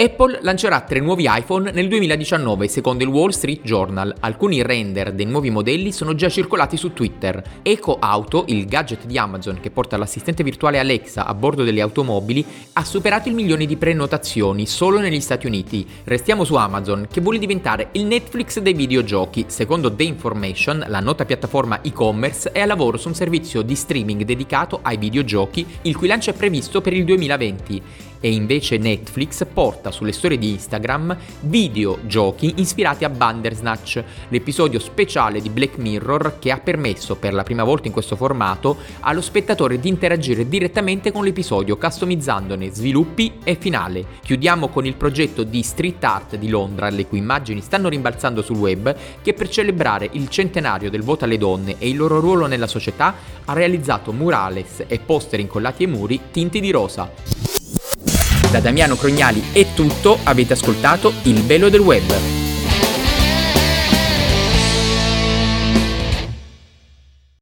Apple lancerà tre nuovi iPhone nel 2019 secondo il Wall Street Journal. Alcuni render dei nuovi modelli sono già circolati su Twitter. Eco Auto, il gadget di Amazon che porta l'assistente virtuale Alexa a bordo delle automobili, ha superato il milione di prenotazioni solo negli Stati Uniti. Restiamo su Amazon che vuole diventare il Netflix dei videogiochi. Secondo The Information, la nota piattaforma e-commerce è a lavoro su un servizio di streaming dedicato ai videogiochi, il cui lancio è previsto per il 2020 e invece Netflix porta sulle storie di Instagram videogiochi ispirati a Bandersnatch, l'episodio speciale di Black Mirror che ha permesso per la prima volta in questo formato allo spettatore di interagire direttamente con l'episodio customizzandone sviluppi e finale. Chiudiamo con il progetto di street art di Londra, le cui immagini stanno rimbalzando sul web, che per celebrare il centenario del voto alle donne e il loro ruolo nella società ha realizzato murales e poster incollati ai muri tinti di rosa. Da Damiano Crognali è tutto, avete ascoltato Il Bello del Web.